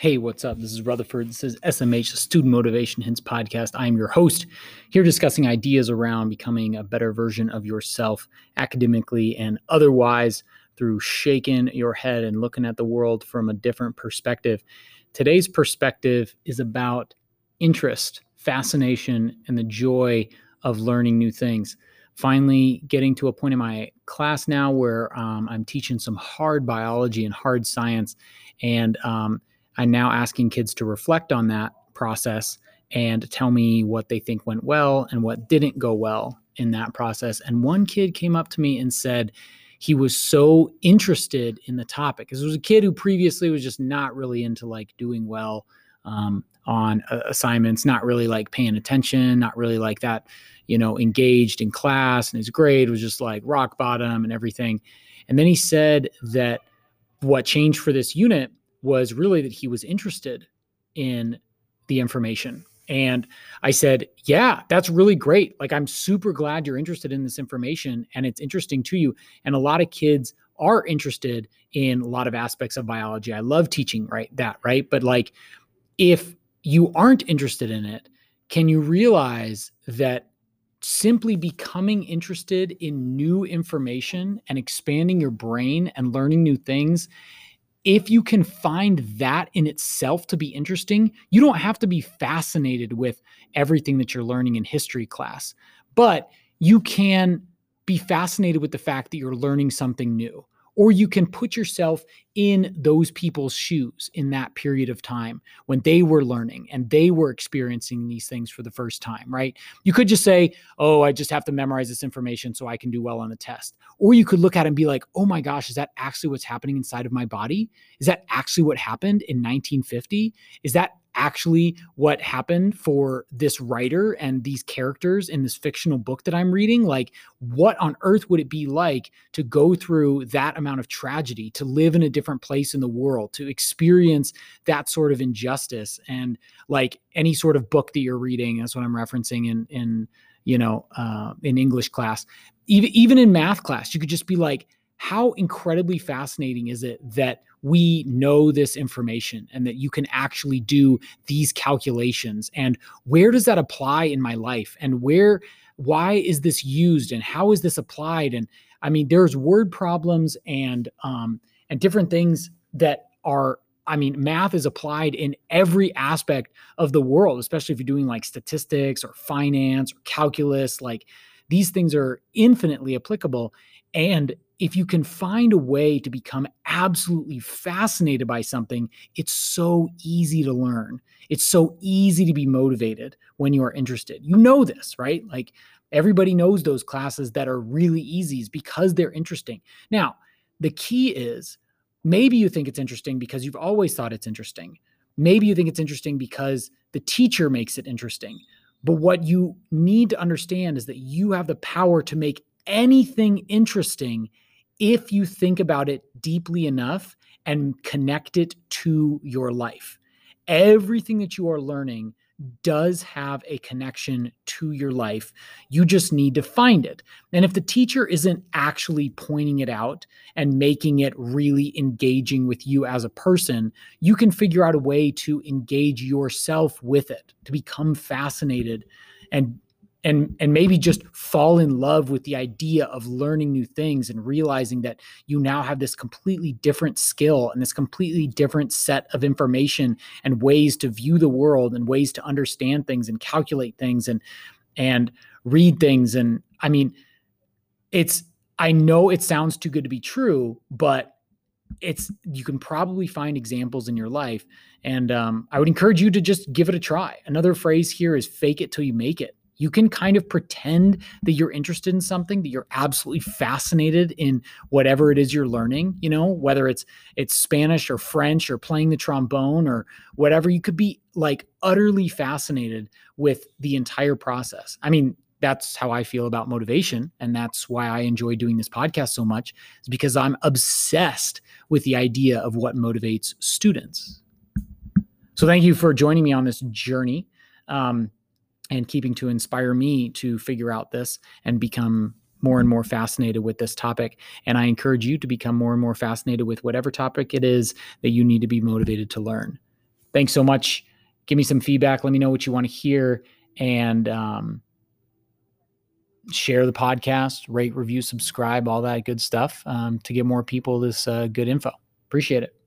Hey, what's up? This is Rutherford. This is SMH, the Student Motivation Hints podcast. I am your host here discussing ideas around becoming a better version of yourself academically and otherwise through shaking your head and looking at the world from a different perspective. Today's perspective is about interest, fascination, and the joy of learning new things. Finally, getting to a point in my class now where um, I'm teaching some hard biology and hard science. And um, I'm now asking kids to reflect on that process and tell me what they think went well and what didn't go well in that process. And one kid came up to me and said he was so interested in the topic because it was a kid who previously was just not really into like doing well um, on uh, assignments, not really like paying attention, not really like that, you know, engaged in class. And his grade was just like rock bottom and everything. And then he said that what changed for this unit was really that he was interested in the information. And I said, Yeah, that's really great. Like, I'm super glad you're interested in this information and it's interesting to you. And a lot of kids are interested in a lot of aspects of biology. I love teaching, right? That, right? But like, if you aren't interested in it, can you realize that simply becoming interested in new information and expanding your brain and learning new things if you can find that in itself to be interesting, you don't have to be fascinated with everything that you're learning in history class, but you can be fascinated with the fact that you're learning something new or you can put yourself in those people's shoes in that period of time when they were learning and they were experiencing these things for the first time, right? You could just say, Oh, I just have to memorize this information so I can do well on the test. Or you could look at it and be like, Oh my gosh, is that actually what's happening inside of my body? Is that actually what happened in 1950? Is that actually what happened for this writer and these characters in this fictional book that I'm reading? Like, what on earth would it be like to go through that amount of tragedy, to live in a different place in the world, to experience that sort of injustice? And like any sort of book that you're reading, that's what I'm referencing in, in, you know, uh, in English class, even, even in math class, you could just be like, how incredibly fascinating is it that we know this information and that you can actually do these calculations and where does that apply in my life and where why is this used and how is this applied and i mean there's word problems and um and different things that are I mean, math is applied in every aspect of the world, especially if you're doing like statistics or finance or calculus. Like these things are infinitely applicable. And if you can find a way to become absolutely fascinated by something, it's so easy to learn. It's so easy to be motivated when you are interested. You know this, right? Like everybody knows those classes that are really easy because they're interesting. Now, the key is maybe you think it's interesting because you've always thought it's interesting. Maybe you think it's interesting because the teacher makes it interesting. But what you need to understand is that you have the power to make anything interesting if you think about it deeply enough and connect it to your life. Everything that you are learning does have a connection to your life. You just need to find it. And if the teacher isn't actually pointing it out and making it really engaging with you as a person, you can figure out a way to engage yourself with it, to become fascinated and and and maybe just fall in love with the idea of learning new things and realizing that you now have this completely different skill and this completely different set of information and ways to view the world and ways to understand things and calculate things and and read things. And i mean it's i know it sounds too good to be true but it's you can probably find examples in your life. And um, i would encourage you to just give it a try. Another phrase here is fake it till you make it you can kind of pretend that you're interested in something that you're absolutely fascinated in whatever it is you're learning you know whether it's it's spanish or french or playing the trombone or whatever you could be like utterly fascinated with the entire process i mean that's how I feel about motivation. And that's why I enjoy doing this podcast so much, is because I'm obsessed with the idea of what motivates students. So thank you for joining me on this journey. Um, and keeping to inspire me to figure out this and become more and more fascinated with this topic. And I encourage you to become more and more fascinated with whatever topic it is that you need to be motivated to learn. Thanks so much. Give me some feedback. Let me know what you want to hear. And um, share the podcast, rate, review, subscribe, all that good stuff um, to get more people this uh, good info. Appreciate it.